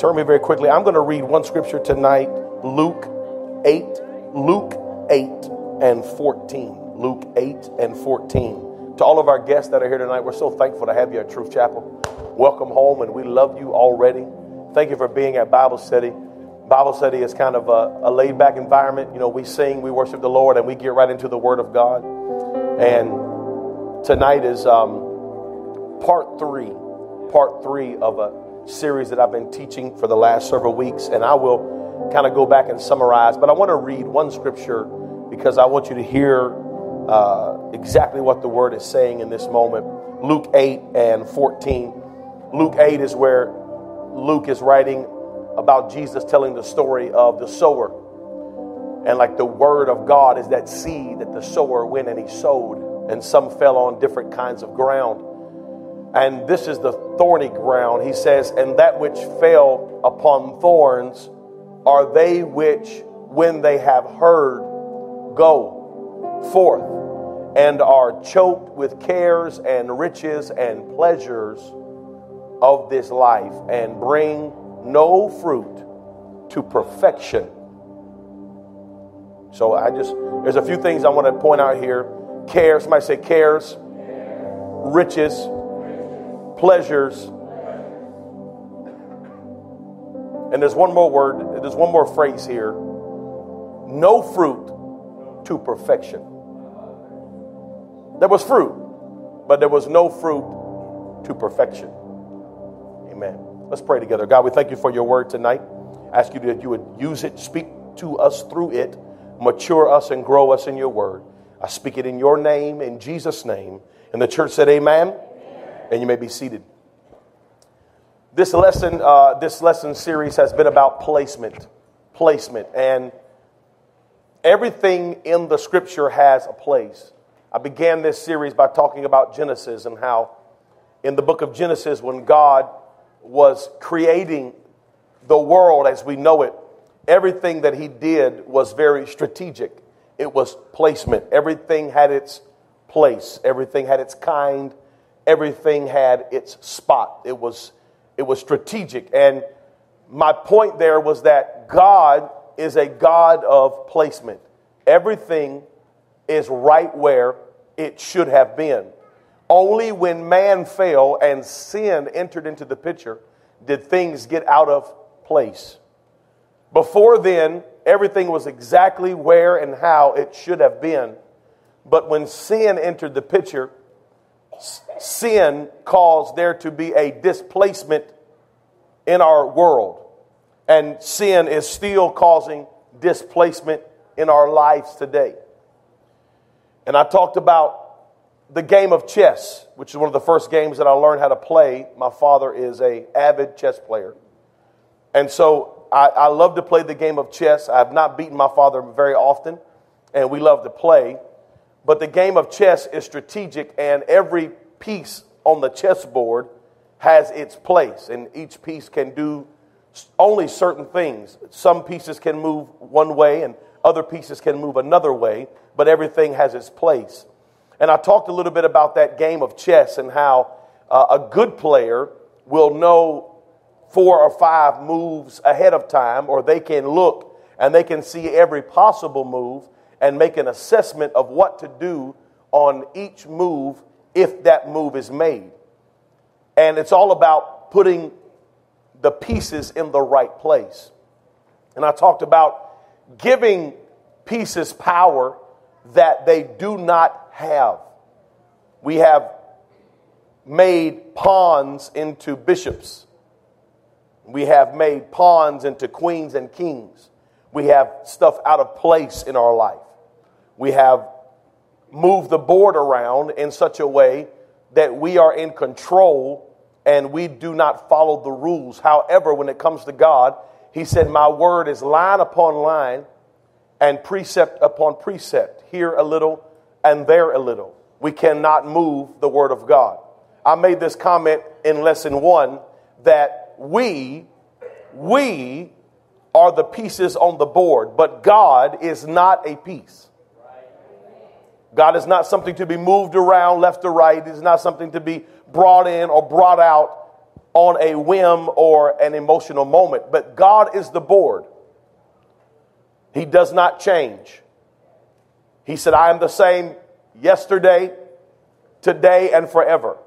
Turn me very quickly. I'm going to read one scripture tonight Luke 8, Luke 8 and 14. Luke 8 and 14. To all of our guests that are here tonight, we're so thankful to have you at Truth Chapel. Welcome home, and we love you already. Thank you for being at Bible study. Bible study is kind of a, a laid back environment. You know, we sing, we worship the Lord, and we get right into the Word of God. And tonight is um, part three, part three of a series that I've been teaching for the last several weeks, and I will kind of go back and summarize. But I want to read one scripture because I want you to hear uh, exactly what the word is saying in this moment. Luke 8 and 14. Luke 8 is where Luke is writing about Jesus telling the story of the sower. And like the word of God is that seed that the sower went and he sowed, and some fell on different kinds of ground and this is the thorny ground. He says, And that which fell upon thorns are they which, when they have heard, go forth and are choked with cares and riches and pleasures of this life and bring no fruit to perfection. So I just, there's a few things I want to point out here. Cares, somebody say cares, riches, pleasures. And there's one more word, there's one more phrase here no fruit to perfection. There was fruit, but there was no fruit to perfection. Amen. Let's pray together. God, we thank you for your word tonight. ask you that you would use it, speak to us through it, mature us, and grow us in your word. I speak it in your name, in Jesus' name. And the church said, Amen and you may be seated. This lesson, uh, this lesson series has been about placement, placement, and everything in the scripture has a place. I began this series by talking about Genesis and how, in the book of Genesis, when God was creating the world as we know it, everything that He did was very strategic. It was placement. Everything had its place. Everything had its kind everything had its spot. It was, it was strategic. And my point there was that God is a God of placement. Everything is right where it should have been. Only when man fell and sin entered into the picture did things get out of place. Before then, everything was exactly where and how it should have been. But when sin entered the picture, sin caused there to be a displacement in our world. And sin is still causing displacement in our lives today. And I talked about the game of chess, which is one of the first games that I learned how to play. My father is a avid chess player. And so I, I love to play the game of chess. I have not beaten my father very often, and we love to play. But the game of chess is strategic, and every piece on the chessboard has its place, and each piece can do only certain things. Some pieces can move one way, and other pieces can move another way, but everything has its place. And I talked a little bit about that game of chess and how uh, a good player will know four or five moves ahead of time, or they can look and they can see every possible move and make an assessment of what to do on each move if that move is made. And it's all about putting the pieces in the right place. And I talked about giving pieces power that they do not have. We have made pawns into bishops. We have made pawns into queens and kings. We have stuff out of place in our life. We have moved the board around in such a way that we are in control and we do not follow the rules. However, when it comes to God, he said, My word is line upon line and precept upon precept, here a little and there a little. We cannot move the word of God. I made this comment in lesson one that we, we are the pieces on the board, but God is not a piece. God is not something to be moved around left or right. Is not something to be brought in or brought out on a whim or an emotional moment. But God is the board. He does not change. He said, I am the same yesterday, today, and forever.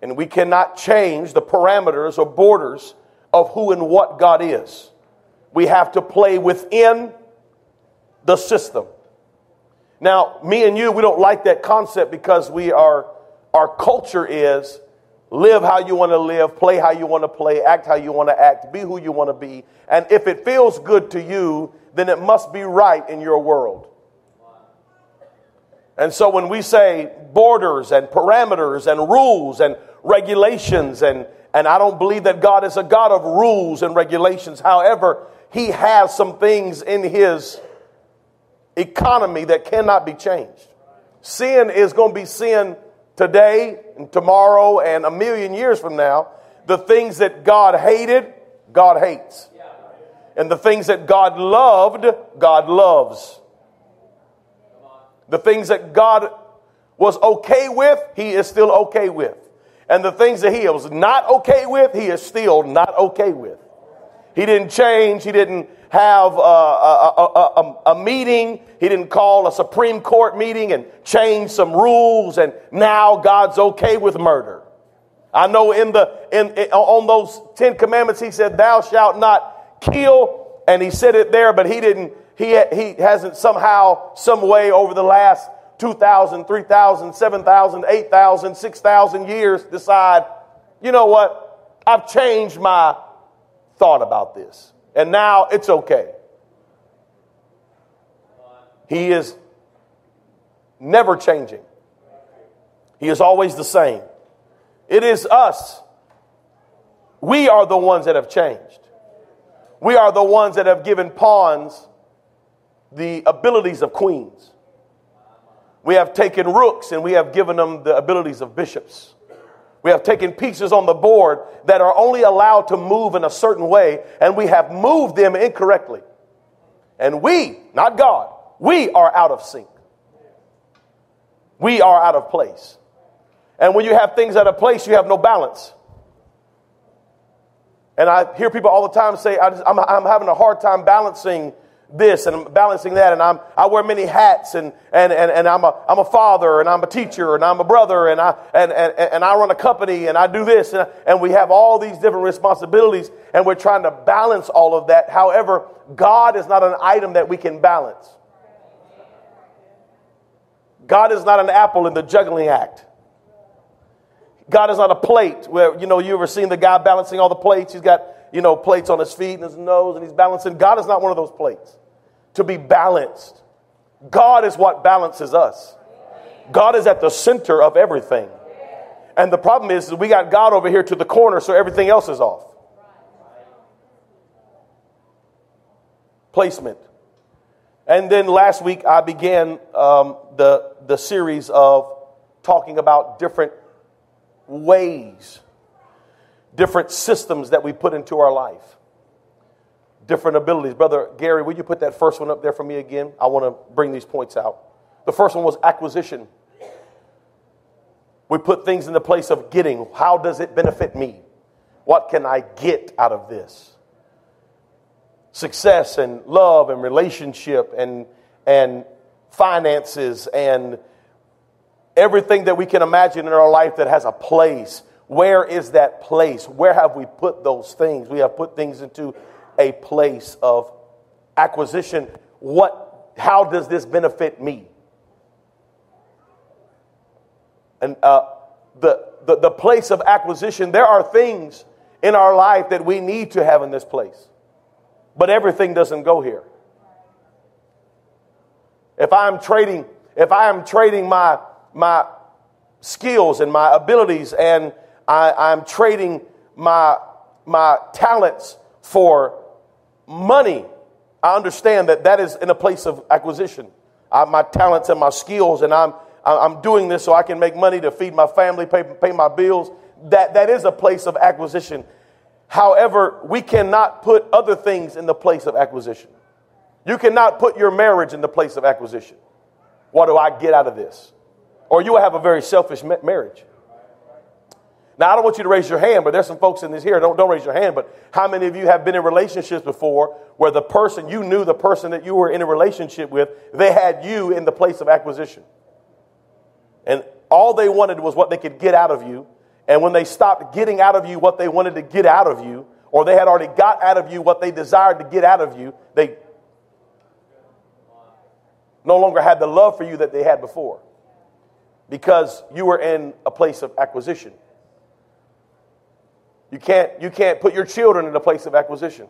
And we cannot change the parameters or borders of who and what God is. We have to play within the system. Now, me and you, we don't like that concept because we are, our culture is live how you want to live, play how you want to play, act how you want to act, be who you want to be. And if it feels good to you, then it must be right in your world. And so when we say borders and parameters and rules and regulations, and, and I don't believe that God is a God of rules and regulations. However, He has some things in His economy that cannot be changed. Sin is going to be sin today and tomorrow and a million years from now. The things that God hated, God hates. And the things that God loved, God loves. The things that God was okay with, He is still okay with. And the things that He was not okay with, He is still not okay with. He didn't change. He didn't have uh, a, a, a, a, meeting. He didn't call a Supreme Court meeting and change some rules. And now God's okay with murder. I know in the in, in on those Ten Commandments, He said, "Thou shalt not kill," and He said it there, but He didn't. He he hasn't somehow, some way over the last 2,000, 3,000, 7,000, 8,000, 6,000 years decide, you know what? I've changed my thought about this. And now it's okay. He is never changing, He is always the same. It is us. We are the ones that have changed. We are the ones that have given pawns the abilities of queens. We have taken rooks and we have given them the abilities of bishops. We have taken pieces on the board that are only allowed to move in a certain way, and we have moved them incorrectly. And we, not God, we are out of sync. We are out of place. And when you have things out of place, you have no balance. And I hear people all the time say, I am having a hard time balancing this and I'm balancing that and I'm, I wear many hats and, and, and, and I'm, a, I'm a father and I'm a teacher and I'm a brother and I, and, and, and I run a company and I do this and, and we have all these different responsibilities and we're trying to balance all of that. However, God is not an item that we can balance. God is not an apple in the juggling act. God is not a plate where, you know, you ever seen the guy balancing all the plates? He's got, you know, plates on his feet and his nose and he's balancing. God is not one of those plates to be balanced. God is what balances us. God is at the center of everything. And the problem is, we got God over here to the corner, so everything else is off. Placement. And then last week, I began um, the, the series of talking about different ways, different systems that we put into our life different abilities. Brother Gary, will you put that first one up there for me again? I want to bring these points out. The first one was acquisition. We put things in the place of getting. How does it benefit me? What can I get out of this? Success and love and relationship and, and finances and everything that we can imagine in our life that has a place. Where is that place? Where have we put those things? We have put things into a place of acquisition. What, how does this benefit me? And uh, the, the, the place of acquisition, there are things in our life that we need to have in this place. But everything doesn't go here. If I'm trading, if I am trading my, my skills and my abilities and I, I'm trading my, my talents for money, I understand that that is in a place of acquisition. I, my talents and my skills, and I'm, I'm doing this so I can make money to feed my family, pay, pay my bills. That, that is a place of acquisition. However, we cannot put other things in the place of acquisition. You cannot put your marriage in the place of acquisition. What do I get out of this? Or you will have a very selfish marriage. Now, I don't want you to raise your hand, but there's some folks in this here. Don't, don't raise your hand, but how many of you have been in relationships before where the person, you knew the person that you were in a relationship with, they had you in the place of acquisition? And all they wanted was what they could get out of you. And when they stopped getting out of you what they wanted to get out of you, or they had already got out of you what they desired to get out of you, they no longer had the love for you that they had before because you were in a place of acquisition. You can't, you can't put your children in a place of acquisition.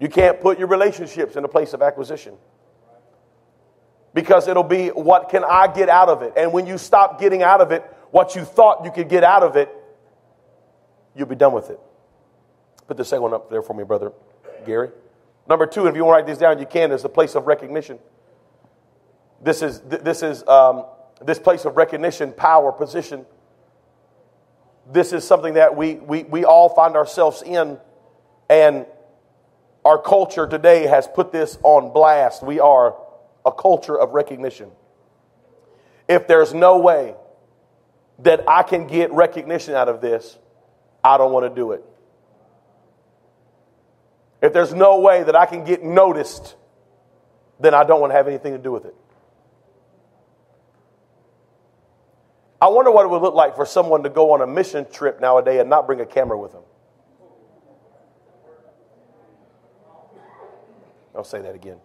You can't put your relationships in a place of acquisition. Because it'll be what can I get out of it? And when you stop getting out of it what you thought you could get out of it, you'll be done with it. Put the second one up there for me, brother Gary. Number two, if you want to write this down, you can, is a place of recognition. This is, this is um, this place of recognition, power, position this is something that we, we, we all find ourselves in, and our culture today has put this on blast. We are a culture of recognition. If there's no way that I can get recognition out of this, I don't want to do it. If there's no way that I can get noticed, then I don't want to have anything to do with it. I wonder what it would look like for someone to go on a mission trip nowadays and not bring a camera with them. I'll say that again.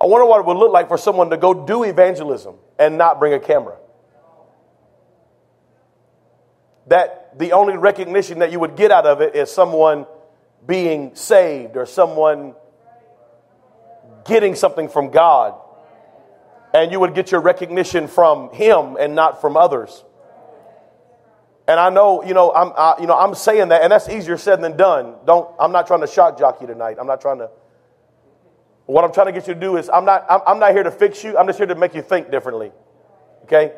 I wonder what it would look like for someone to go do evangelism and not bring a camera. That the only recognition that you would get out of it is someone being saved or someone getting something from God and you would get your recognition from him and not from others. And I know, you know, I'm, I, you know, I'm saying that, and that's easier said than done. Don't, I'm not trying to shock jockey tonight. I'm not trying to. What I'm trying to get you to do is, I'm not, I'm, I'm not here to fix you. I'm just here to make you think differently. Okay?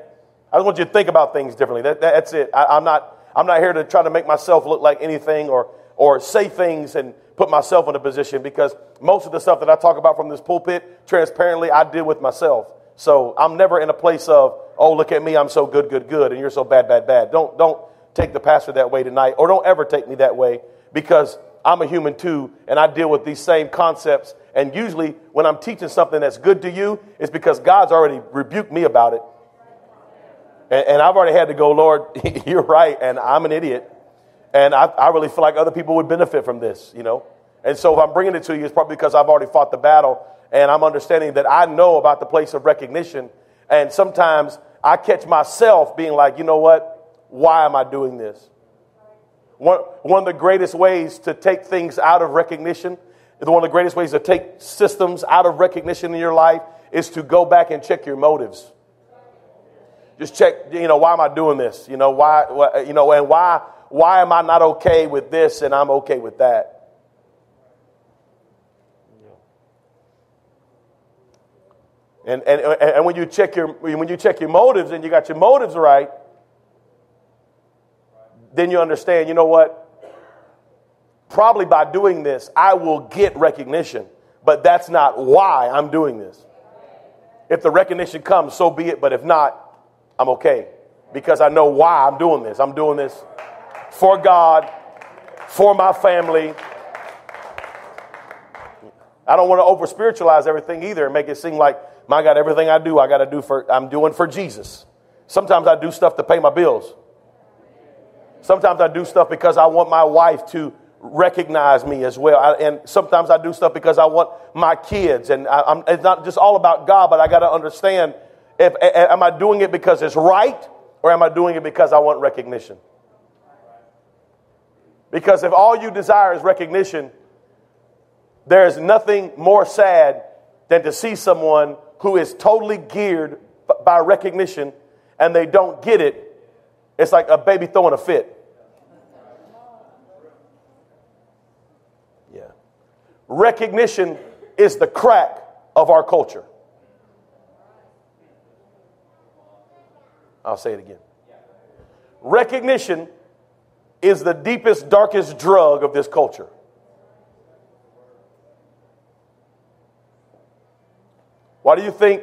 I just want you to think about things differently. That, that, that's it. I, I'm not, I'm not here to try to make myself look like anything or, or say things and put myself in a position because most of the stuff that I talk about from this pulpit, transparently, I deal with myself. So I'm never in a place of, oh, look at me, I'm so good, good, good, and you're so bad, bad, bad. Don't, don't take the pastor that way tonight, or don't ever take me that way because I'm a human too, and I deal with these same concepts. And usually, when I'm teaching something that's good to you, it's because God's already rebuked me about it. And, and I've already had to go, Lord, you're right, and I'm an idiot. And I, I really feel like other people would benefit from this, you know? And so if I'm bringing it to you, it's probably because I've already fought the battle and I'm understanding that I know about the place of recognition. And sometimes I catch myself being like, you know what? Why am I doing this? One, one of the greatest ways to take things out of recognition, one of the greatest ways to take systems out of recognition in your life is to go back and check your motives. Just check, you know, why am I doing this? You know, why, why you know, and why, why am I not okay with this and I'm okay with that? And, and, and when, you check your, when you check your motives and you got your motives right, then you understand, you know what? Probably by doing this, I will get recognition, but that's not why I'm doing this. If the recognition comes, so be it, but if not, I'm okay because I know why I'm doing this. I'm doing this for God, for my family. I don't want to over spiritualize everything either and make it seem like my God, everything I do, I got to do for, I'm doing for Jesus. Sometimes I do stuff to pay my bills. Sometimes I do stuff because I want my wife to recognize me as well. I, and sometimes I do stuff because I want my kids. And I, it's not just all about God, but I got to understand if, am I doing it because it's right or am I doing it because I want recognition? Because if all you desire is recognition, there is nothing more sad than to see someone who is totally geared by recognition and they don't get it, it's like a baby throwing a fit. Yeah. Recognition is the crack of our culture. I'll say it again. Recognition is the deepest, darkest drug of this culture. Why do you think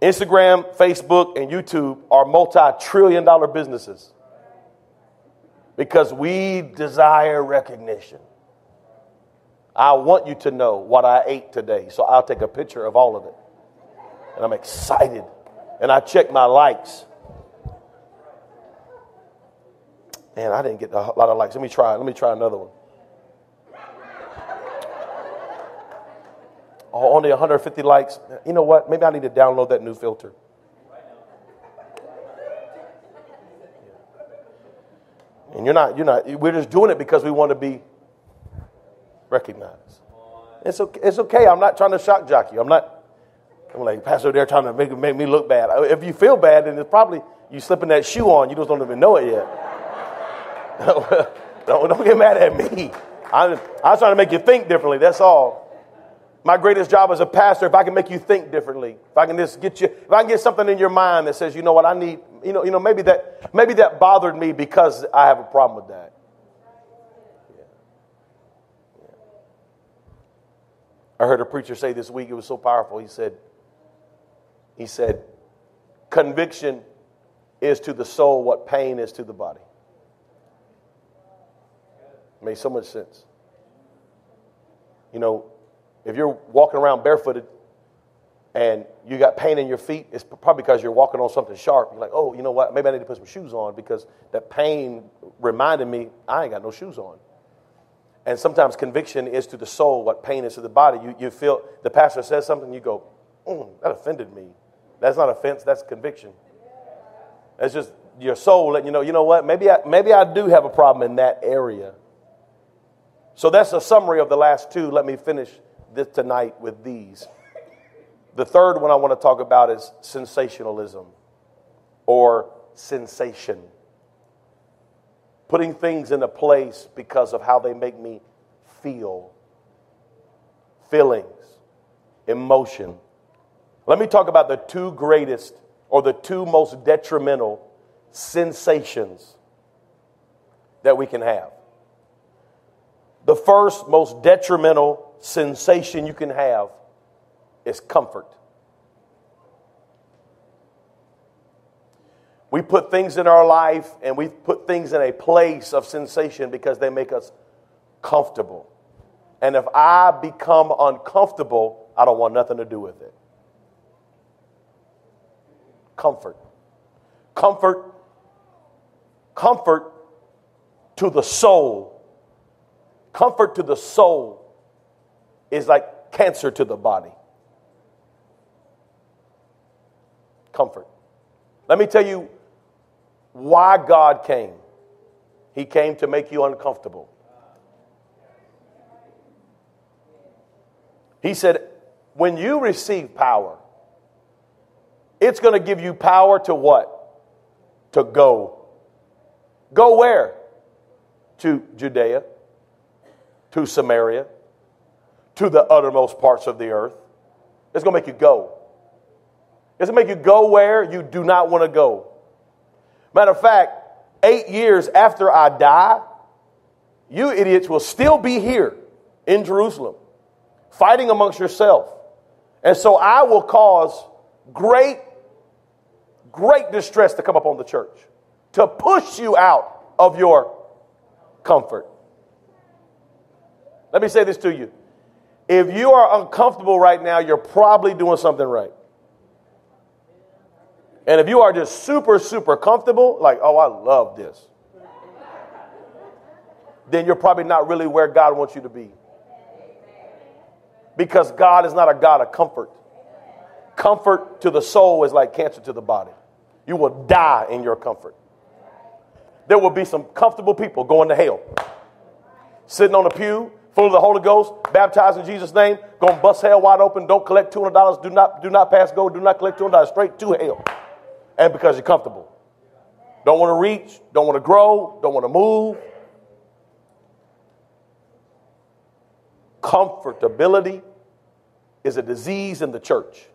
Instagram, Facebook, and YouTube are multi trillion dollar businesses? Because we desire recognition. I want you to know what I ate today, so I'll take a picture of all of it. And I'm excited. And I check my likes. Man, I didn't get a lot of likes. Let me try. Let me try another one. Oh, only 150 likes. You know what? Maybe I need to download that new filter. And you're not, you're not, we're just doing it because we want to be recognized. It's okay, it's okay. I'm not trying to shock jock you. I'm not, I'm like, Pastor, they're trying to make, make me look bad. If you feel bad, then it's probably you slipping that shoe on. You just don't even know it yet. don't, don't get mad at me. I'm, I'm trying to make you think differently. That's all. My greatest job as a pastor, if I can make you think differently, if I can just get you, if I can get something in your mind that says, you know what, I need, you know, you know, maybe that, maybe that bothered me because I have a problem with that. Yeah. Yeah. I heard a preacher say this week, it was so powerful. He said, he said, conviction is to the soul what pain is to the body. Made so much sense. You know, if you're walking around barefooted and you got pain in your feet, it's probably because you're walking on something sharp. You're like, oh, you know what? Maybe I need to put some shoes on because that pain reminded me I ain't got no shoes on. And sometimes conviction is to the soul what pain is to the body. You, you feel the pastor says something, you go, mm, that offended me. That's not offense, that's conviction. That's just your soul letting you know, you know what? Maybe I, maybe I do have a problem in that area. So that's a summary of the last two. Let me finish this tonight with these. The third one I want to talk about is sensationalism or sensation. Putting things in a place because of how they make me feel. Feelings, emotion. Let me talk about the two greatest or the two most detrimental sensations that we can have. The first most detrimental sensation you can have is comfort. We put things in our life and we put things in a place of sensation because they make us comfortable. And if I become uncomfortable, I don't want nothing to do with it. Comfort. Comfort. Comfort to the soul Comfort to the soul is like cancer to the body. Comfort. Let me tell you why God came. He came to make you uncomfortable. He said, when you receive power, it's going to give you power to what? To go. Go where? To Judea to Samaria, to the uttermost parts of the earth. It's going to make you go. It's going to make you go where you do not want to go. Matter of fact, eight years after I die, you idiots will still be here in Jerusalem, fighting amongst yourself. And so I will cause great, great distress to come upon the church, to push you out of your comfort. Let me say this to you. If you are uncomfortable right now, you're probably doing something right. And if you are just super, super comfortable, like, oh, I love this, then you're probably not really where God wants you to be. Because God is not a God of comfort. Comfort to the soul is like cancer to the body. You will die in your comfort. There will be some comfortable people going to hell, sitting on a pew, full of the Holy Ghost, baptized in Jesus' name, gonna bust hell wide open, don't collect $200, do not, do not pass go, do not collect $200, straight to hell. And because you're comfortable. Don't want to reach, don't want to grow, don't want to move. Comfortability is a disease in the church.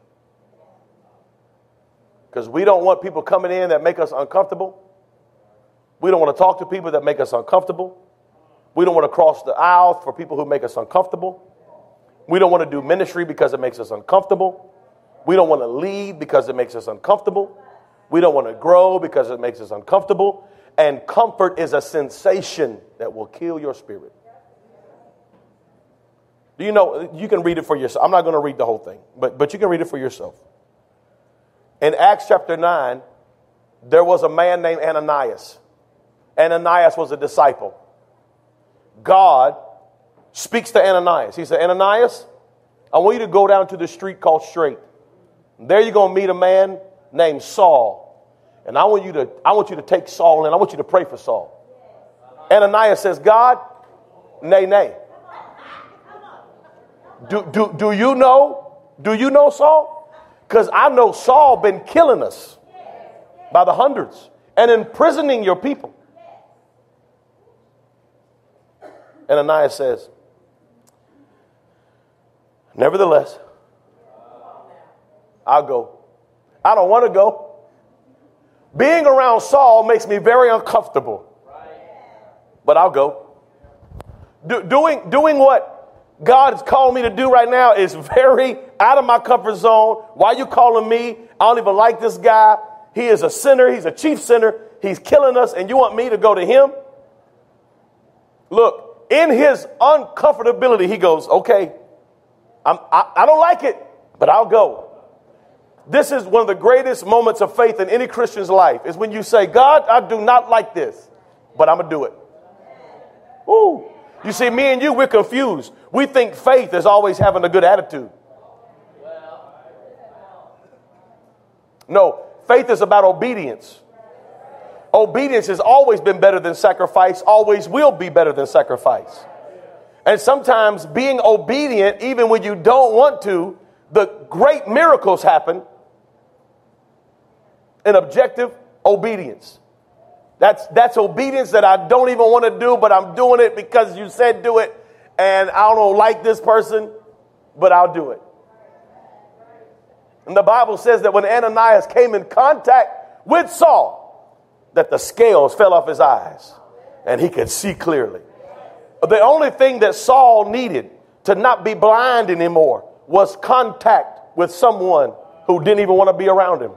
Because we don't want people coming in that make us uncomfortable. We don't want to talk to people that make us uncomfortable. We don't want to cross the aisle for people who make us uncomfortable. We don't want to do ministry because it makes us uncomfortable. We don't want to lead because it makes us uncomfortable. We don't want to grow because it makes us uncomfortable. And comfort is a sensation that will kill your spirit. Do you know? You can read it for yourself. I'm not going to read the whole thing, but, but you can read it for yourself. In Acts chapter 9, there was a man named Ananias. Ananias was a disciple. God speaks to Ananias. He said, Ananias, I want you to go down to the street called Straight. There you're going to meet a man named Saul. And I want you to, I want you to take Saul and I want you to pray for Saul. Ananias says, God, nay, nay. Do, do, do you know? Do you know Saul? Because I know Saul been killing us by the hundreds and imprisoning your people. Ananias says, Nevertheless, I'll go. I don't want to go. Being around Saul makes me very uncomfortable. But I'll go. Do, doing, doing what God has called me to do right now is very out of my comfort zone. Why are you calling me? I don't even like this guy. He is a sinner. He's a chief sinner. He's killing us, and you want me to go to him? Look, in his uncomfortability, he goes, Okay, I'm, I, I don't like it, but I'll go. This is one of the greatest moments of faith in any Christian's life is when you say, God, I do not like this, but I'm going to do it. Ooh. You see, me and you, we're confused. We think faith is always having a good attitude. No, faith is about obedience. Obedience has always been better than sacrifice, always will be better than sacrifice. And sometimes being obedient, even when you don't want to, the great miracles happen in objective obedience. That's, that's obedience that I don't even want to do, but I'm doing it because you said do it, and I don't like this person, but I'll do it. And the Bible says that when Ananias came in contact with Saul, that the scales fell off his eyes and he could see clearly. The only thing that Saul needed to not be blind anymore was contact with someone who didn't even want to be around him.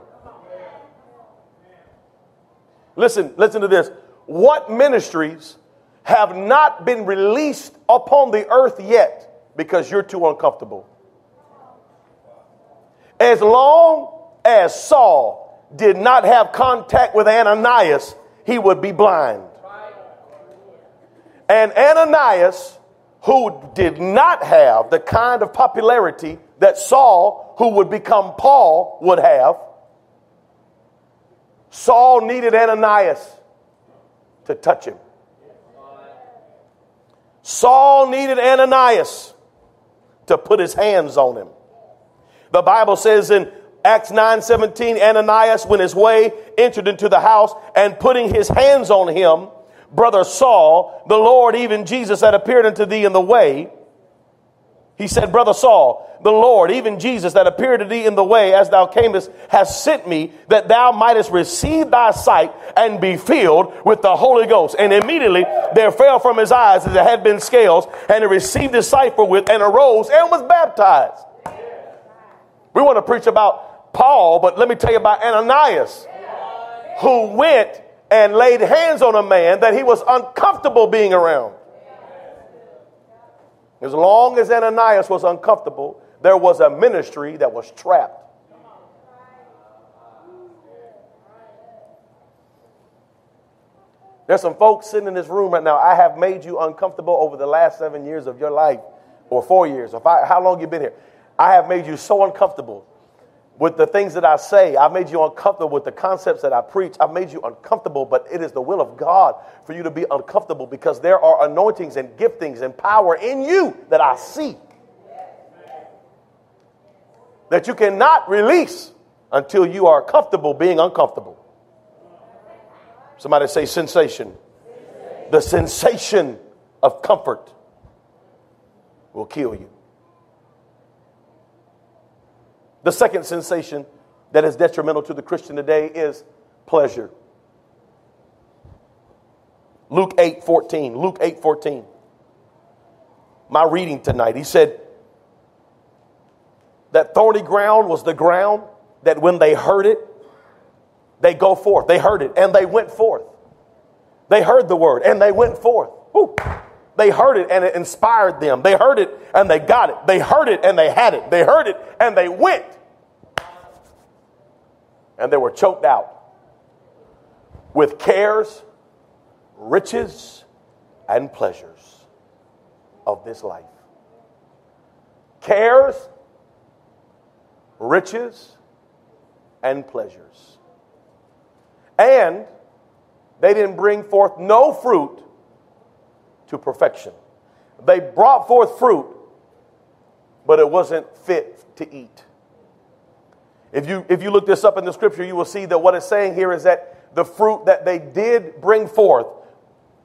Listen, listen to this. What ministries have not been released upon the earth yet because you're too uncomfortable? As long as Saul did not have contact with Ananias, he would be blind. And Ananias, who did not have the kind of popularity that Saul, who would become Paul, would have, Saul needed Ananias to touch him. Saul needed Ananias to put his hands on him. The Bible says in Acts 9 17, Ananias went his way, entered into the house, and putting his hands on him, brother Saul, the Lord, even Jesus, that appeared unto thee in the way, he said, Brother Saul, the Lord, even Jesus, that appeared to thee in the way as thou camest, has sent me that thou mightest receive thy sight and be filled with the Holy Ghost. And immediately there fell from his eyes as it had been scales, and he received his sight forthwith and arose and was baptized. We want to preach about Paul, but let me tell you about Ananias, who went and laid hands on a man that he was uncomfortable being around. As long as Ananias was uncomfortable, there was a ministry that was trapped. There's some folks sitting in this room right now. I have made you uncomfortable over the last seven years of your life, or four years, or five, how long you've been here. I have made you so uncomfortable with the things that I say. I've made you uncomfortable with the concepts that I preach. I've made you uncomfortable, but it is the will of God for you to be uncomfortable because there are anointings and giftings and power in you that I see that you cannot release until you are comfortable being uncomfortable. Somebody say sensation. The sensation of comfort. will kill you. The second sensation that is detrimental to the Christian today is pleasure. Luke 8 14. Luke 8 14. My reading tonight, he said that thorny ground was the ground that when they heard it, they go forth. They heard it and they went forth. They heard the word and they went forth. They heard it and it inspired them. They heard it and they got it. They heard it and they had it. They heard it and they went. And they were choked out with cares, riches, and pleasures of this life. Cares, riches, and pleasures. And they didn't bring forth no fruit to perfection. They brought forth fruit, but it wasn't fit to eat. If you, if you look this up in the scripture, you will see that what it's saying here is that the fruit that they did bring forth,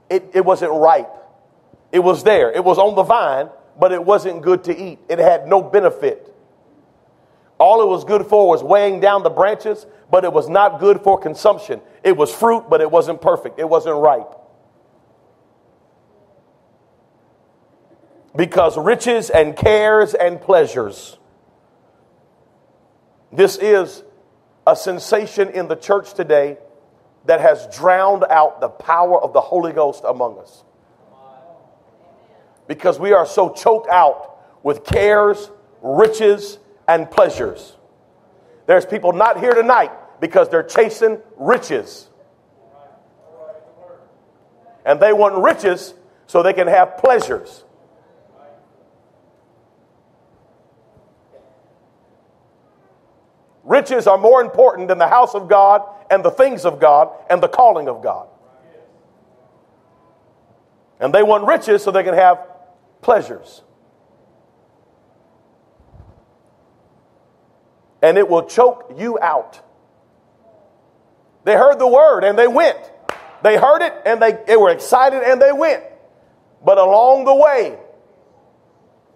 it, it wasn't ripe. It was there, it was on the vine, but it wasn't good to eat. It had no benefit. All it was good for was weighing down the branches, but it was not good for consumption. It was fruit, but it wasn't perfect. It wasn't ripe. Because riches and cares and pleasures. This is a sensation in the church today that has drowned out the power of the Holy Ghost among us. Because we are so choked out with cares, riches, and pleasures. There's people not here tonight because they're chasing riches. And they want riches so they can have pleasures. Riches are more important than the house of God and the things of God and the calling of God. And they want riches so they can have pleasures. and it will choke you out. They heard the word and they went. They heard it and they, they were excited and they went. But along the way,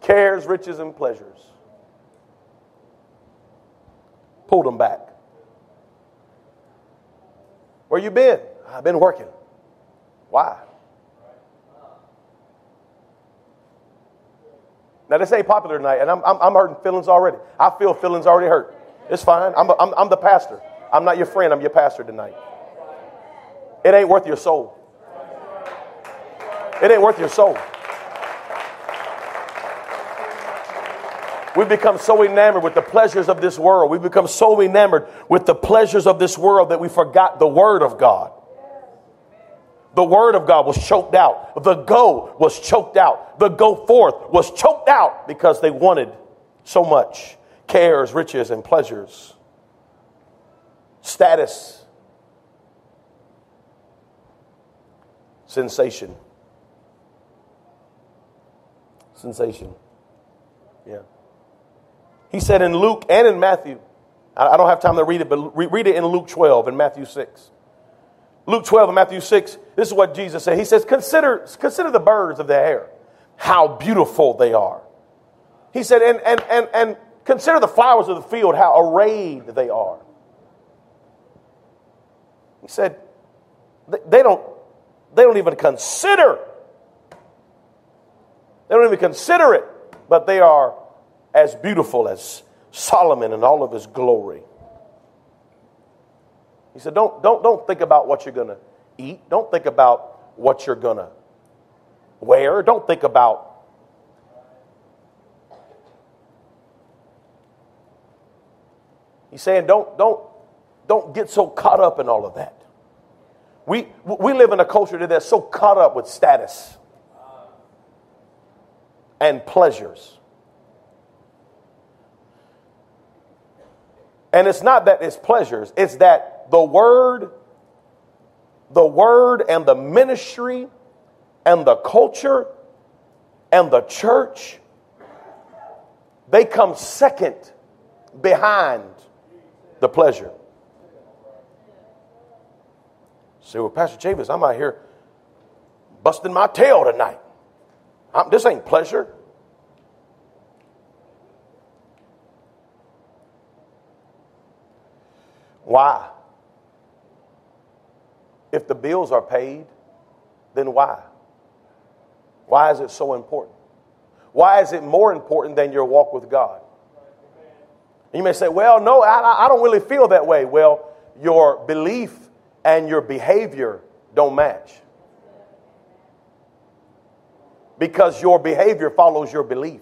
cares, riches, and pleasures pulled them back. Where you been? I've been working. Why? Now, this ain't popular tonight, and I'm, I'm, I'm hurting feelings already. I feel feelings already hurt. It's fine. I'm, I'm, I'm the pastor. I'm not your friend, I'm your pastor tonight. It ain't worth your soul. It ain't worth your soul. We've become so enamored with the pleasures of this world. We've become so enamored with the pleasures of this world that we forgot the Word of God. The word of God was choked out. The go was choked out. The go forth was choked out because they wanted so much cares, riches, and pleasures, status, sensation. Sensation. He said in Luke and in Matthew, I don't have time to read it, but read it in Luke 12 and Matthew 6. Luke 12 and Matthew 6, this is what Jesus said. He says, Consider, consider the birds of the air, how beautiful they are. He said, and, and, and, and consider the flowers of the field, how arrayed they are. He said, they don't, they don't even consider. They don't even consider it, but they are as beautiful as Solomon in all of his glory. He said, don't, don't, don't think about what you're going to eat. Don't think about what you're going to wear. Don't think about He's saying, don't, don't, don't get so caught up in all of that. We, we live in a culture today that's so caught up with status and pleasures. And it's not that it's pleasures, it's that the word, the word and the ministry and the culture and the church, they come second behind the pleasure. Say, well, Pastor Chavis, I'm out here busting my tail tonight. I'm, this ain't pleasure. Why? If the bills are paid, then why? Why is it so important? Why is it more important than your walk with God? You may say, well, no, I, I don't really feel that way. Well, your belief and your behavior don't match. Because your behavior follows your belief.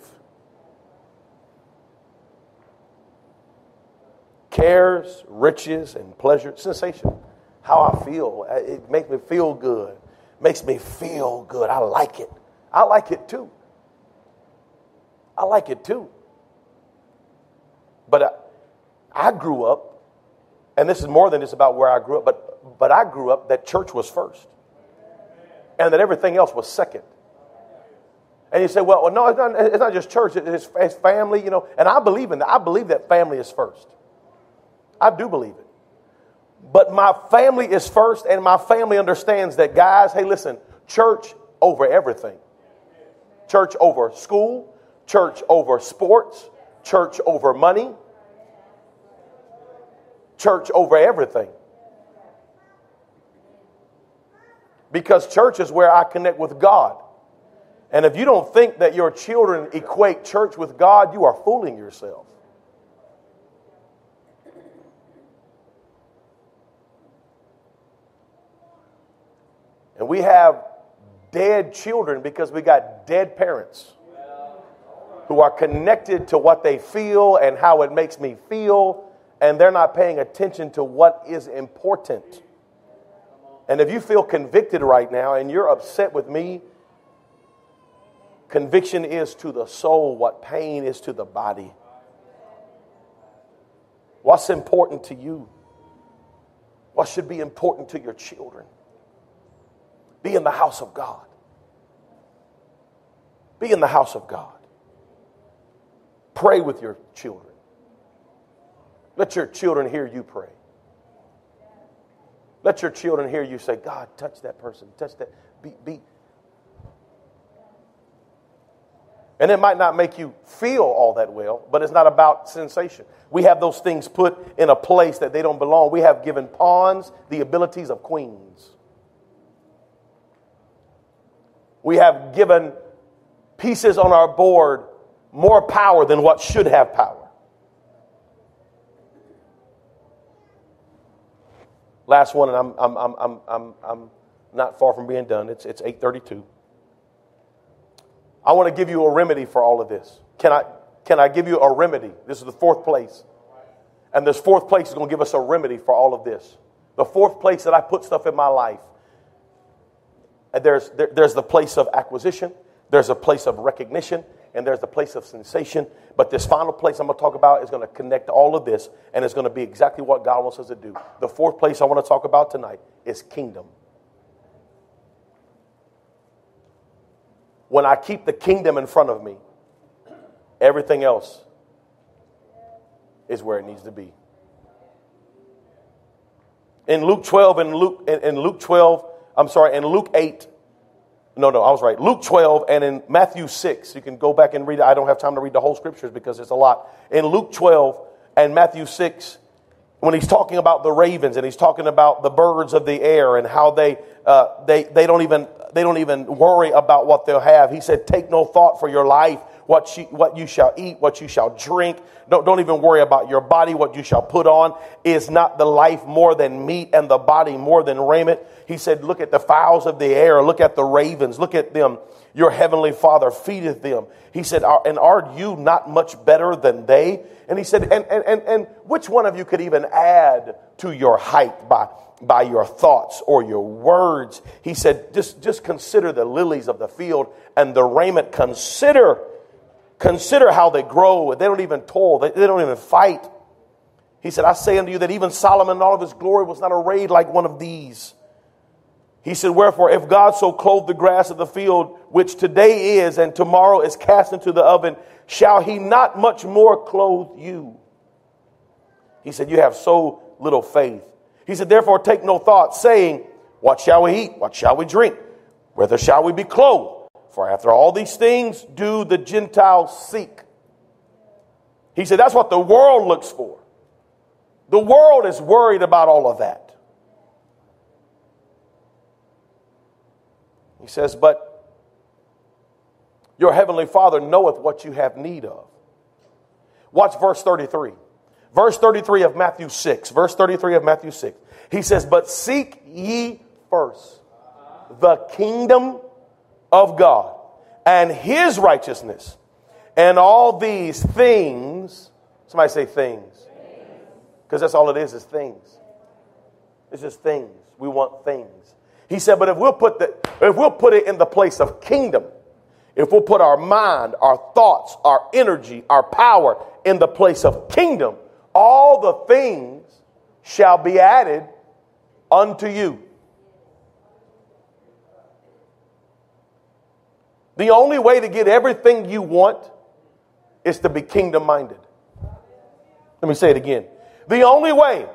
Cares, riches, and pleasure, sensation. How I feel. Uh, it makes me feel good. Makes me feel good. I like it. I like it too. I like it too. But I, I grew up, and this is more than just about where I grew up, but, but I grew up that church was first and that everything else was second. And you say, well, well no, it's not, it's not just church, it's, it's family, you know. And I believe in that. I believe that family is first. I do believe it. But my family is first, and my family understands that, guys, hey, listen, church over everything. Church over school, church over sports, church over money, church over everything. Because church is where I connect with God. And if you don't think that your children equate church with God, you are fooling yourself. And we have dead children because we got dead parents who are connected to what they feel and how it makes me feel, and they're not paying attention to what is important. And if you feel convicted right now and you're upset with me, conviction is to the soul what pain is to the body. What's important to you? What should be important to your children? Be in the house of God. Be in the house of God. Pray with your children. Let your children hear you pray. Let your children hear you say, God, touch that person, touch that. Be, be. And it might not make you feel all that well, but it's not about sensation. We have those things put in a place that they don't belong. We have given pawns the abilities of queens. We have given pieces on our board more power than what should have power. Last one, and I'm, I'm, I'm, I'm, I'm, I'm not far from being done. It's, it's 832. I want to give you a remedy for all of this. Can I, can I give you a remedy? This is the fourth place. And this fourth place is going to give us a remedy for all of this. The fourth place that I put stuff in my life. There's, there, there's the place of acquisition, there's a place of recognition, and there's the place of sensation. But this final place I'm going to talk about is going to connect all of this, and it's going to be exactly what God wants us to do. The fourth place I want to talk about tonight is kingdom. When I keep the kingdom in front of me, everything else is where it needs to be. In Luke 12 and Luke in, in Luke 12, I'm sorry, in Luke 8, no, no, I was right. Luke 12 and in Matthew 6. You can go back and read it. I don't have time to read the whole scriptures because it's a lot. In Luke 12 and Matthew 6, when he's talking about the ravens and he's talking about the birds of the air and how they, uh, they, they, don't even, they don't even worry about what they'll have, he said, Take no thought for your life what you, what you shall eat, what you shall drink. Don't, don't even worry about your body, what you shall put on. Is not the life more than meat and the body more than raiment? He said, Look at the fowls of the air, look at the ravens, look at them. Your heavenly Father feedeth them. He said, And are you not much better than they? And he said, And, and, and, and which one of you could even add to your height by by your thoughts or your words. He said, just, just consider the lilies of the field and the raiment. Consider Consider how they grow. They don't even toil, they, they don't even fight. He said, I say unto you that even Solomon in all of his glory was not arrayed like one of these. He said, Wherefore, if God so clothed the grass of the field, which today is and tomorrow is cast into the oven, shall he not much more clothe you? He said, You have so little faith. He said, Therefore, take no thought, saying, What shall we eat? What shall we drink? Whether shall we be clothed? For after all these things do the Gentiles seek. He said that's what the world looks for. The world is worried about all of that. He says, But your heavenly Father knoweth what you have need of. Watch verse 33. Verse 33 of Matthew 6. Verse 33 of Matthew 6. He says, But seek ye first the kingdom of God and his righteousness, and all these things, somebody say things, because that's all it is, is things. It's just things. We want things. He said, but if we'll put the, if we'll put it in the place of kingdom, if we'll put our mind, our thoughts, our energy, our power in the place of kingdom, all the things shall be added unto you. The only way to get everything you want is to be kingdom minded. Let me say it again. The only way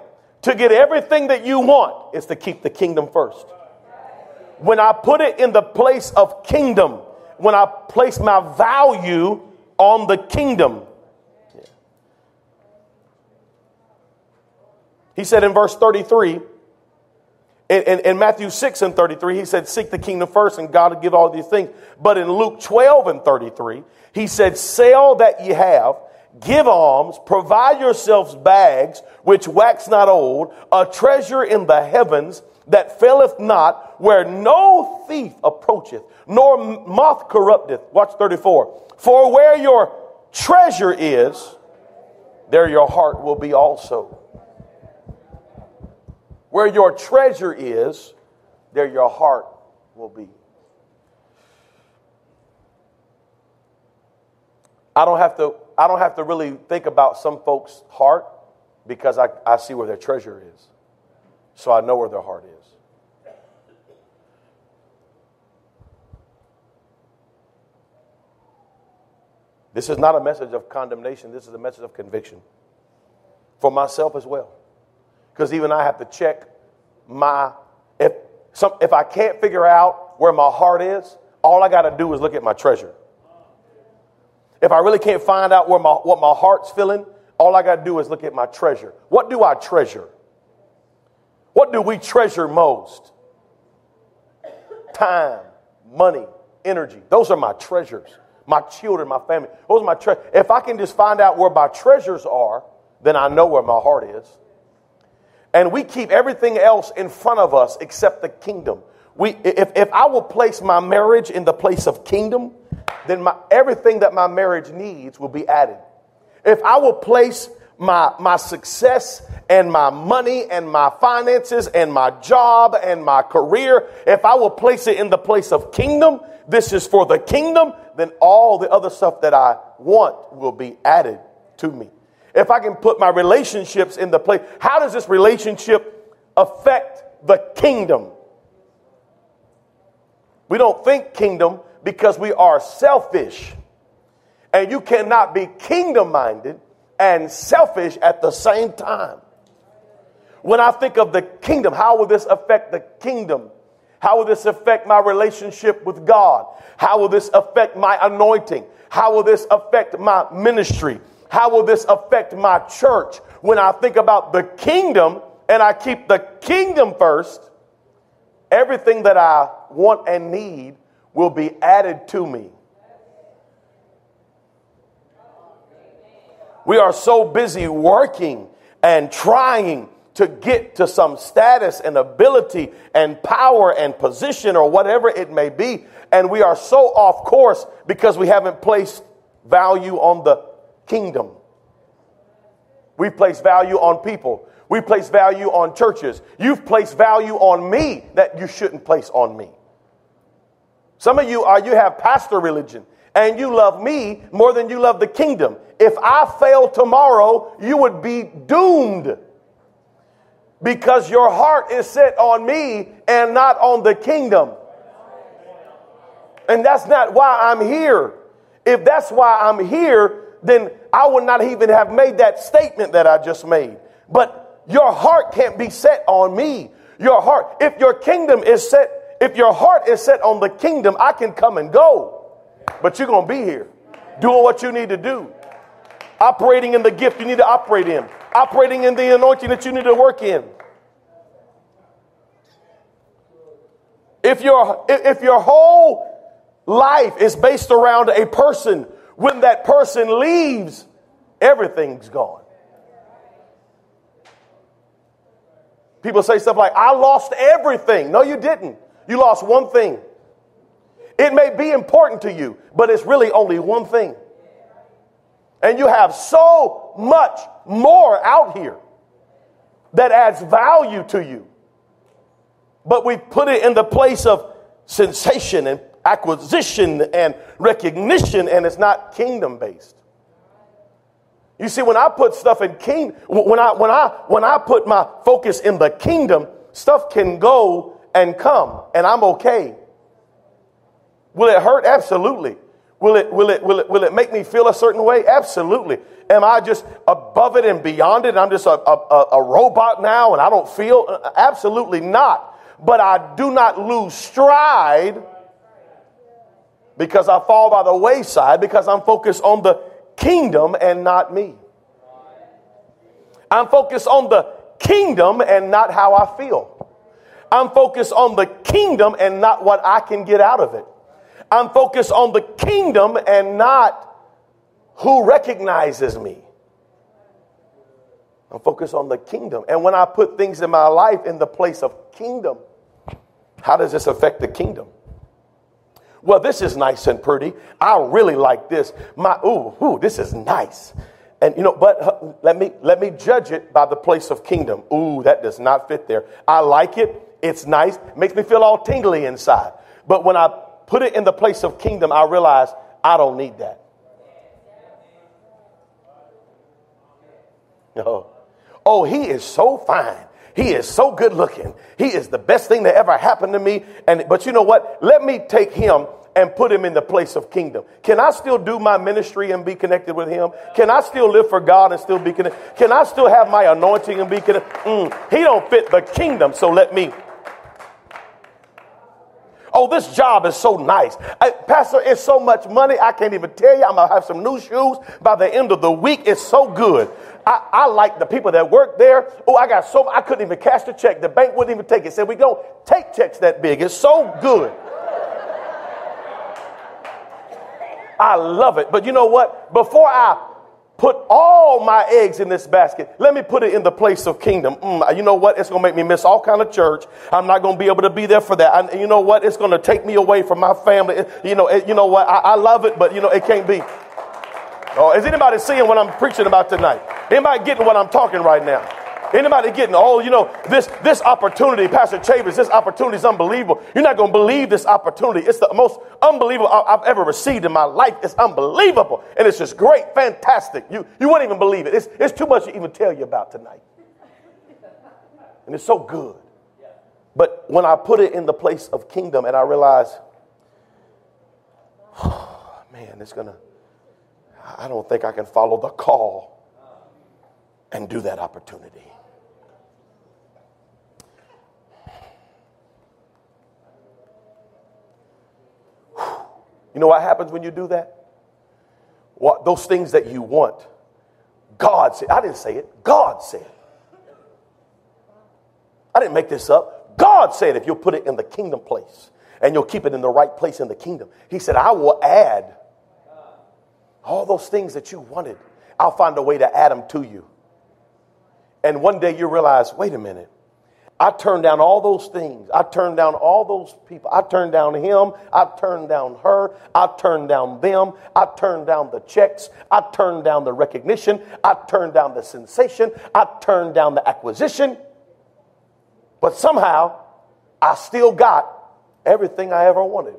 to get everything that you want is to keep the kingdom first. When I put it in the place of kingdom, when I place my value on the kingdom. He said in verse 33, in, in, in, Matthew 6 and 33, he said, Seek the kingdom first, and God will give all these things. But in Luke 12 and 33, he said, Sell that ye have, give alms, provide yourselves bags which wax not old, a treasure in the heavens that faileth not, where no thief approacheth, nor moth corrupteth. Watch 34. For where your treasure is, there your heart will be also. Where your treasure is, there your heart will be. I don't have to, I don't have to really think about some folks' heart because I, I see where their treasure is. So I know where their heart is. This is not a message of condemnation, this is a message of conviction for myself as well because even I have to check my if some if I can't figure out where my heart is, all I got to do is look at my treasure. If I really can't find out where my what my heart's feeling, all I got to do is look at my treasure. What do I treasure? What do we treasure most? Time, money, energy. Those are my treasures. My children, my family. Those are my treasures. If I can just find out where my treasures are, then I know where my heart is and we keep everything else in front of us except the kingdom. We, if, if I will place my marriage in the place of kingdom, then my, everything that my marriage needs will be added. If I will place my, my success and my money and my finances and my job and my career, if I will place it in the place of kingdom, this is for the kingdom, then all the other stuff that I want will be added to me if I can put my relationships in the place, how does this relationship affect the kingdom? We don't think kingdom because we are selfish. And you cannot be kingdom minded and selfish at the same time. When I think of the kingdom, how will this affect the kingdom? How will this affect my relationship with God? How will this affect my anointing? How will this affect my ministry? How will this affect my church? When I think about the kingdom and I keep the kingdom first, everything that I want and need will be added to me. We are so busy working and trying to get to some status and ability and power and position or whatever it may be. And we are so off course because we haven't placed value on the kingdom. We place value on people. We place value on churches. You've placed value on me that you shouldn't place on me. Some of you are you have pastor religion and you love me more than you love the kingdom. If I fail tomorrow, you would be doomed because your heart is set on me and not on the kingdom. And that's not why I'm here. If that's why I'm here, then I would not even have made that statement that I just made. But your heart can't be set on me. Your heart, if your kingdom is set, if your heart is set on the kingdom, I can come and go. But you're going to be here doing what you need to do, operating in the gift you need to operate in, operating in the anointing that you need to work in. If your, if your whole life is based around a person, when that person leaves, everything's gone. People say stuff like, I lost everything. No, you didn't. You lost one thing. It may be important to you, but it's really only one thing. And you have so much more out here that adds value to you. But we put it in the place of sensation and acquisition and recognition, and it's not kingdom based. You see, when I put stuff in king, when I when I when I put my focus in the kingdom, stuff can go and come, and I'm okay. Will it hurt? Absolutely. Will it will it will it will it make me feel a certain way? Absolutely. Am I just above it and beyond it? I'm just a, a, a robot now and I don't feel? Uh, absolutely not. But I do not lose stride because I fall by the wayside because I'm focused on the kingdom and not me. I'm focused on the kingdom and not how I feel. I'm focused on the kingdom and not what I can get out of it. I'm focused on the kingdom and not who recognizes me. I'm focused on the kingdom. And when I put things in my life in the place of kingdom, how does this affect the kingdom? Well, this is nice and pretty. I really like this. My ooh, ooh, this is nice. And you know, but uh, let me let me judge it by the place of kingdom. Ooh, that does not fit there. I like it. It's nice. Makes me feel all tingly inside. But when I put it in the place of kingdom, I realize I don't need that. No. Oh, he is so fine. He is so good looking. He is the best thing that ever happened to me. And but you know what? Let me take him and put him in the place of kingdom. Can I still do my ministry and be connected with him? Can I still live for God and still be connected? Can I still have my anointing and be connected? Mm, he don't fit the kingdom, so let me Oh, this job is so nice. I, Pastor, it's so much money. I can't even tell you. I'm going to have some new shoes by the end of the week. It's so good. I, I like the people that work there. Oh, I got so, I couldn't even cash the check. The bank wouldn't even take it. Said, we don't take checks that big. It's so good. I love it. But you know what? Before I put all my eggs in this basket. Let me put it in the place of kingdom. Mm, you know what? It's going to make me miss all kind of church. I'm not going to be able to be there for that. And you know what? It's going to take me away from my family. You know, it, you know what? I, I love it, but you know, it can't be. Oh, is anybody seeing what I'm preaching about tonight? Anybody getting what I'm talking right now? Anybody getting, oh, you know, this, this opportunity, Pastor Chavis, this opportunity is unbelievable. You're not going to believe this opportunity. It's the most unbelievable I've ever received in my life. It's unbelievable. And it's just great, fantastic. You, you wouldn't even believe it. It's, it's too much to even tell you about tonight. And it's so good. But when I put it in the place of kingdom and I realize, oh, man, it's going to, I don't think I can follow the call and do that opportunity. You know what happens when you do that? What those things that you want, God said. I didn't say it. God said. I didn't make this up. God said if you'll put it in the kingdom place and you'll keep it in the right place in the kingdom, He said, I will add all those things that you wanted. I'll find a way to add them to you. And one day you realize, wait a minute, I turned down all those things. I turned down all those people. I turned down him. I turned down her. I turned down them. I turned down the checks. I turned down the recognition. I turned down the sensation. I turned down the acquisition. But somehow, I still got everything I ever wanted.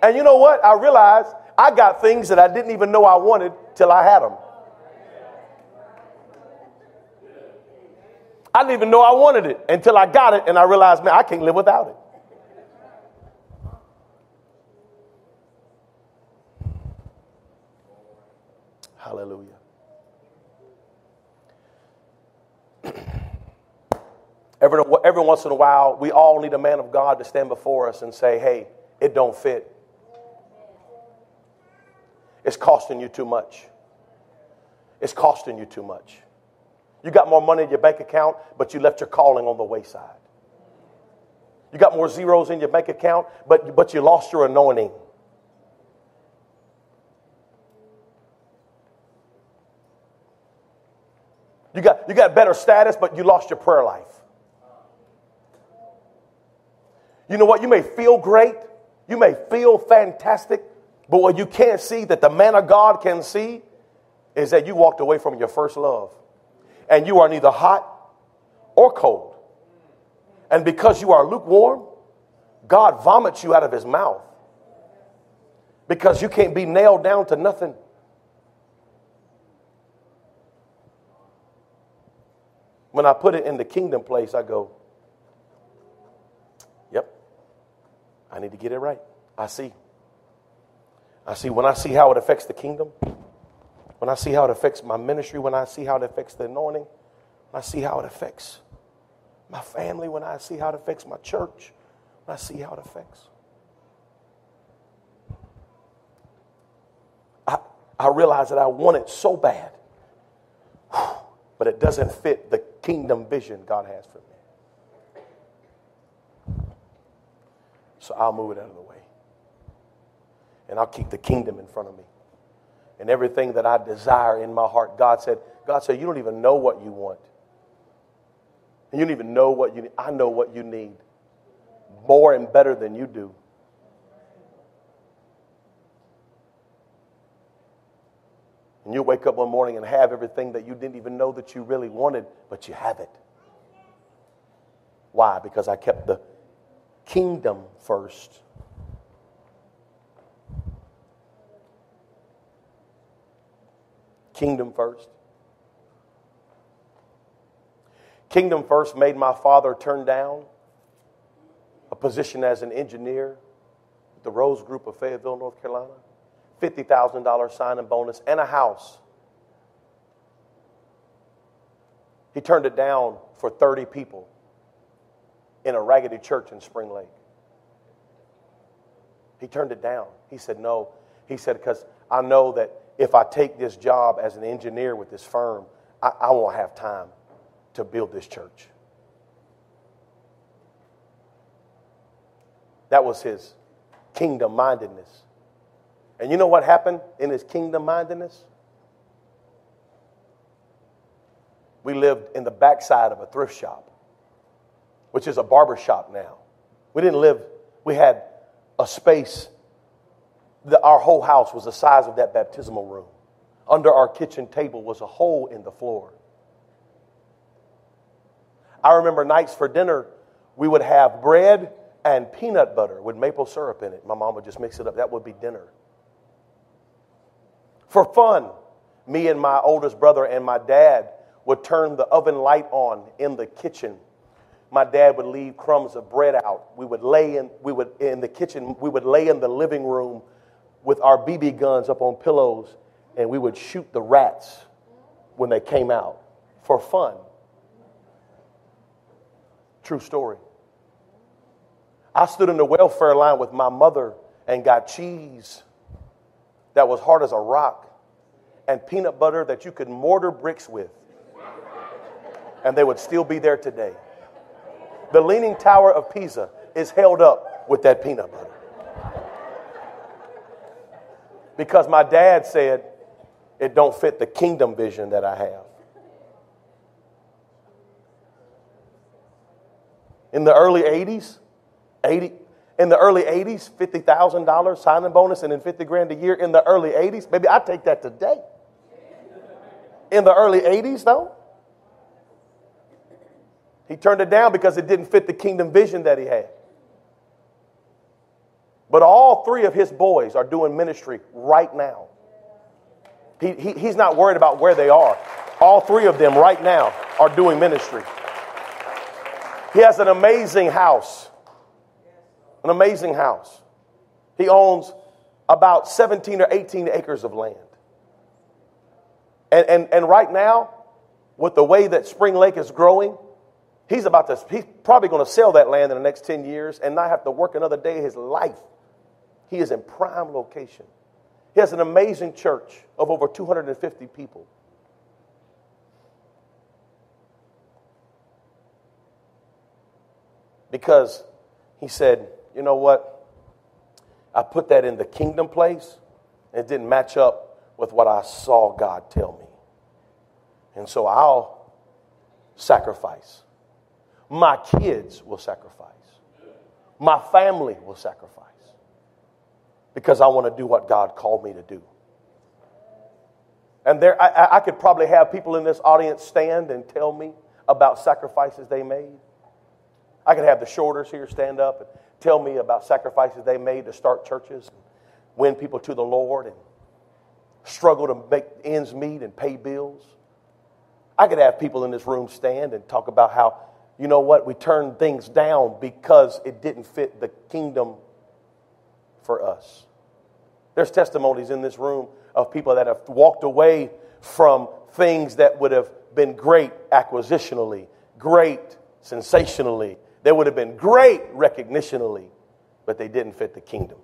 And you know what? I realized I got things that I didn't even know I wanted till I had them. I didn't even know I wanted it until I got it and I realized, man, I can't live without it. Hallelujah. every, every once in a while, we all need a man of God to stand before us and say, hey, it don't fit. It's costing you too much. It's costing you too much. You got more money in your bank account, but you left your calling on the wayside. You got more zeros in your bank account, but, but you lost your anointing. You got, you got better status, but you lost your prayer life. You know what? You may feel great, you may feel fantastic, but what you can't see that the man of God can see is that you walked away from your first love. And you are neither hot or cold. And because you are lukewarm, God vomits you out of his mouth. Because you can't be nailed down to nothing. When I put it in the kingdom place, I go, yep, I need to get it right. I see. I see when I see how it affects the kingdom, when I see how it affects my ministry, when I see how it affects the anointing, when I see how it affects my family, when I see how it affects my church, when I see how it affects. I, I realize that I want it so bad, but it doesn't fit the kingdom vision God has for me. So I'll move it out of the way and I'll keep the kingdom in front of me. And everything that I desire in my heart, God said, God said, you don't even know what you want. And you don't even know what you need. I know what you need more and better than you do. And you wake up one morning and have everything that you didn't even know that you really wanted, but you have it. Why? Because I kept the kingdom first Kingdom first. Kingdom first made my father turn down a position as an engineer at the Rose Group of Fayetteville, North Carolina, $50,000 signing bonus, and a house. He turned it down for 30 people in a raggedy church in Spring Lake. He turned it down. He said, No. He said, Because I know that if I take this job as an engineer with this firm, I, I won't have time to build this church. That was his kingdom mindedness. And you know what happened in his kingdom mindedness? We lived in the backside of a thrift shop, which is a barber shop now. We didn't live, we had a space the, our whole house was the size of that baptismal room. Under our kitchen table was a hole in the floor. I remember nights for dinner, we would have bread and peanut butter with maple syrup in it. My mom would just mix it up. That would be dinner. For fun, me and my oldest brother and my dad would turn the oven light on in the kitchen. My dad would leave crumbs of bread out. We would lay in, we would, in the kitchen, we would lay in the living room with our BB guns up on pillows and we would shoot the rats when they came out for fun. True story. I stood in the welfare line with my mother and got cheese that was hard as a rock and peanut butter that you could mortar bricks with. And they would still be there today. The Leaning Tower of Pisa is held up with that peanut butter. Because my dad said it don't fit the kingdom vision that I have. In the early 80s, 80, in the early 80s, $50,000 signing bonus and then 50 grand a year in the early 80s. Maybe I take that today. In the early 80s, though, he turned it down because it didn't fit the kingdom vision that he had. But all three of his boys are doing ministry right now. He, he, he's not worried about where they are. All three of them right now are doing ministry. He has an amazing house. An amazing house. He owns about 17 or 18 acres of land. And, and, and right now, with the way that Spring Lake is growing, he's about to, he's probably going to sell that land in the next 10 years and not have to work another day of his life he is in prime location. He has an amazing church of over 250 people. Because he said, you know what? I put that in the kingdom place, and it didn't match up with what I saw God tell me. And so I'll sacrifice. My kids will sacrifice. My family will sacrifice. Because I want to do what God called me to do. And there, I, I could probably have people in this audience stand and tell me about sacrifices they made. I could have the shorters here stand up and tell me about sacrifices they made to start churches, win people to the Lord, and struggle to make ends meet and pay bills. I could have people in this room stand and talk about how, you know what, we turned things down because it didn't fit the kingdom for us. There's testimonies in this room of people that have walked away from things that would have been great acquisitionally, great sensationally, they would have been great recognitionally, but they didn't fit the kingdom.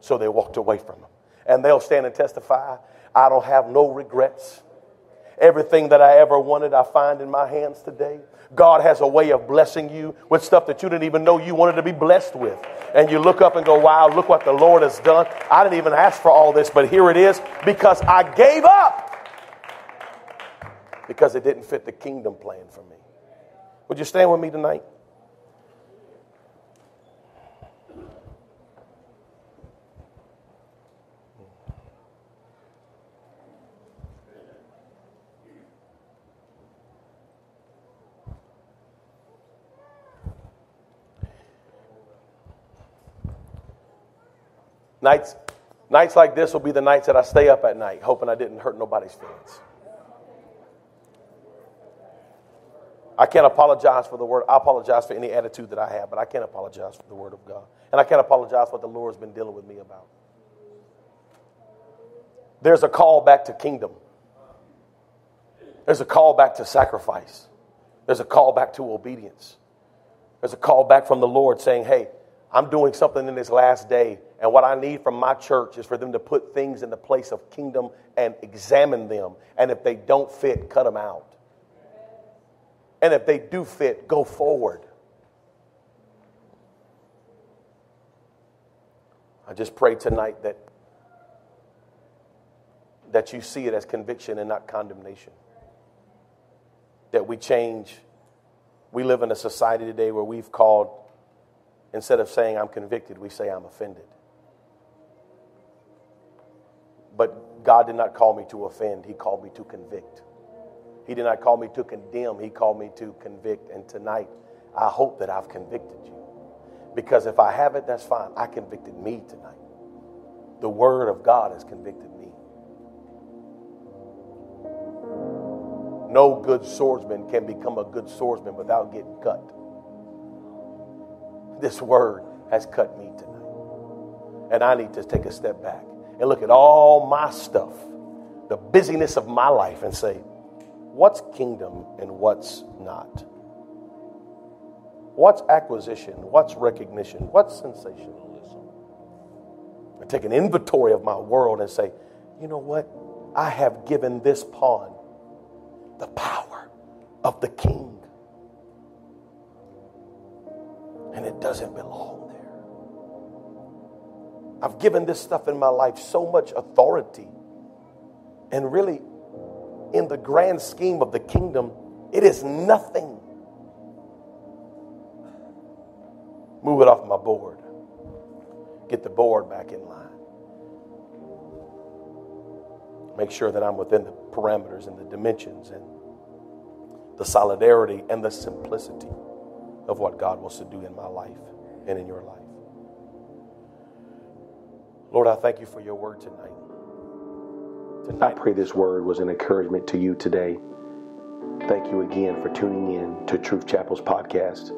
So they walked away from them. And they'll stand and testify I don't have no regrets. Everything that I ever wanted, I find in my hands today. God has a way of blessing you with stuff that you didn't even know you wanted to be blessed with. And you look up and go, wow, look what the Lord has done. I didn't even ask for all this, but here it is because I gave up because it didn't fit the kingdom plan for me. Would you stand with me tonight? Nights, nights like this will be the nights that I stay up at night, hoping I didn't hurt nobody's feelings. I can't apologize for the word. I apologize for any attitude that I have, but I can't apologize for the word of God. And I can't apologize for what the Lord's been dealing with me about. There's a call back to kingdom. There's a call back to sacrifice. There's a call back to obedience. There's a call back from the Lord saying, hey, I'm doing something in this last day, and what I need from my church is for them to put things in the place of kingdom and examine them. And if they don't fit, cut them out. And if they do fit, go forward. I just pray tonight that, that you see it as conviction and not condemnation. That we change. We live in a society today where we've called, instead of saying I'm convicted, we say I'm offended. But God did not call me to offend, He called me to convict. He did not call me to condemn, He called me to convict. And tonight, I hope that I've convicted you. Because if I haven't, that's fine. I convicted me tonight. The Word of God has convicted me. No good swordsman can become a good swordsman without getting cut. This Word has cut me tonight. And I need to take a step back and look at all my stuff, the busyness of my life, and say, what's kingdom and what's not? What's acquisition? What's recognition? What's sensationalism? I take an inventory of my world and say, you know what? I have given this pawn the power of the king. And it doesn't belong. I've given this stuff in my life so much authority. And really, in the grand scheme of the kingdom, it is nothing. Move it off my board. Get the board back in line. Make sure that I'm within the parameters and the dimensions and the solidarity and the simplicity of what God wants to do in my life and in your life. Lord, I thank you for your word tonight. I pray this word was an encouragement to you today. Thank you again for tuning in to Truth Chapel's podcast.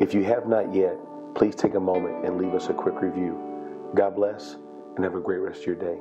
If you have not yet, please take a moment and leave us a quick review. God bless and have a great rest of your day.